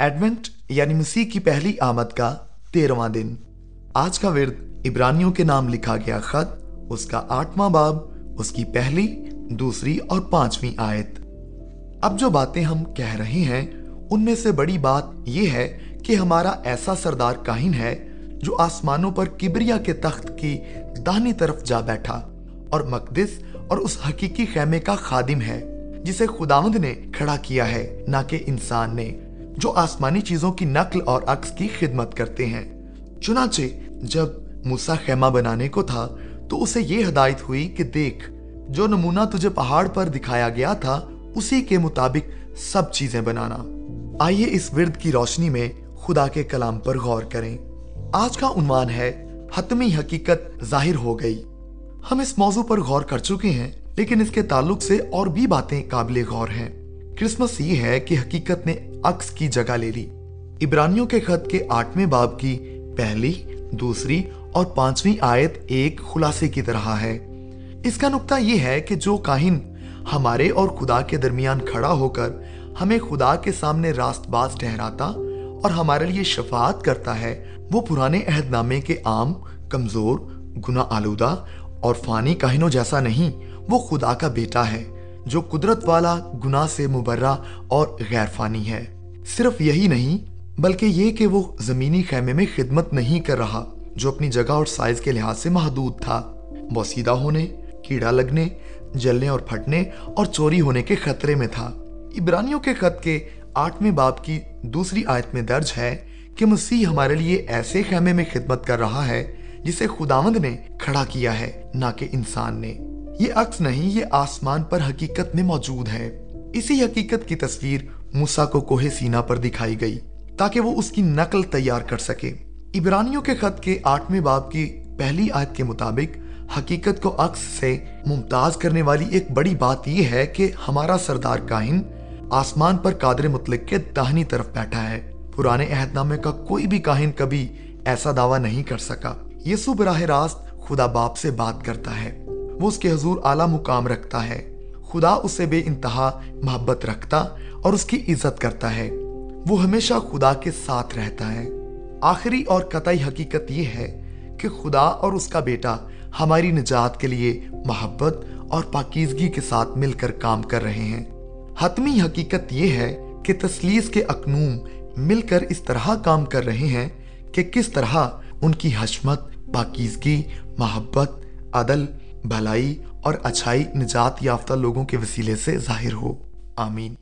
Advent یعنی مسیح کی پہلی آمد کا تیرواں دن۔ آج کا ورد عبرانیوں کے نام لکھا گیا خط، اس کا آٹھواں باب، اس کی پہلی، دوسری اور پانچویں آیت۔ اب جو باتیں ہم کہہ رہے ہیں، ان میں سے بڑی بات یہ ہے کہ ہمارا ایسا سردار کاہن ہے جو آسمانوں پر کبریا کے تخت کی دانی طرف جا بیٹھا اور مقدس اور اس حقیقی خیمے کا خادم ہے، جسے خداوند نے کھڑا کیا ہے، نہ کہ انسان نے۔ جو آسمانی چیزوں کی نقل اور عکس کی خدمت کرتے ہیں۔ چنانچہ جب موسا خیمہ بنانے کو تھا، تو اسے یہ ہدایت ہوئی کہ دیکھ، جو نمونہ تجھے پہاڑ پر دکھایا گیا تھا، اسی کے مطابق سب چیزیں بنانا۔ آئیے اس ورد کی روشنی میں خدا کے کلام پر غور کریں۔ آج کا عنوان ہے، حتمی حقیقت ظاہر ہو گئی۔ ہم اس موضوع پر غور کر چکے ہیں، لیکن اس کے تعلق سے اور بھی باتیں قابل غور ہیں۔ کرسمس یہ ہے کہ حقیقت نے عکس کی جگہ لے لی۔ عبرانیوں کے خط کے آٹھویں باب کی پہلی، دوسری اور پانچویں آیت ایک خلاصے کی طرح ہے۔ اس کا نقطہ یہ ہے کہ جو کاہن ہمارے اور خدا کے درمیان کھڑا ہو کر ہمیں خدا کے سامنے راست باز ٹھہراتا اور ہمارے لیے شفاعت کرتا ہے، وہ پرانے عہد نامے کے عام، کمزور، گناہ آلودہ اور فانی کاہنوں جیسا نہیں، وہ خدا کا بیٹا ہے۔ جو قدرت والا گناہ سے مبرہ اور غیر فانی ہے۔ صرف یہی نہیں، بلکہ یہ کہ وہ زمینی خیمے میں خدمت نہیں کر رہا، جو اپنی جگہ اور سائز کے لحاظ سے محدود تھا۔ بوسیدہ ہونے، کیڑا لگنے، جلنے اور پھٹنے اور چوری ہونے کے خطرے میں تھا۔ عبرانیوں کے خط کے آٹھویں باب کی دوسری آیت میں درج ہے کہ مسیح ہمارے لیے ایسے خیمے میں خدمت کر رہا ہے جسے خداوند نے کھڑا کیا ہے، نہ کہ انسان نے۔ یہ عکس نہیں، یہ آسمان پر حقیقت میں موجود ہے۔ اسی حقیقت کی تصویر موسا کو کوہ سینا پر دکھائی گئی تاکہ وہ اس کی نقل تیار کر سکے۔ عبرانیوں کے خط کے آٹھویں باب کی پہلی آیت کے مطابق، حقیقت کو عکس سے ممتاز کرنے والی ایک بڑی بات یہ ہے کہ ہمارا سردار کاہن آسمان پر قادر مطلق کے داہنی طرف بیٹھا ہے۔ پرانے عہد نامے کا کوئی بھی کاہن کبھی ایسا دعویٰ نہیں کر سکا۔ یسو براہ راست خدا باپ سے بات کرتا ہے۔ وہ اس کے حضور اعلیٰ مقام رکھتا ہے۔ خدا اسے بے انتہا محبت رکھتا اور اس کی عزت کرتا ہے۔ وہ ہمیشہ خدا کے ساتھ رہتا ہے۔ آخری اور قطعی حقیقت یہ ہے کہ خدا اور اس کا بیٹا ہماری نجات کے لیے محبت اور پاکیزگی کے ساتھ مل کر کام کر رہے ہیں۔ حتمی حقیقت یہ ہے کہ تسلیس کے اکنوم مل کر اس طرح کام کر رہے ہیں کہ کس طرح ان کی حشمت، پاکیزگی، محبت، عدل بھلائی اور اچھائی نجات یافتہ لوگوں کے وسیلے سے ظاہر ہو۔ آمین۔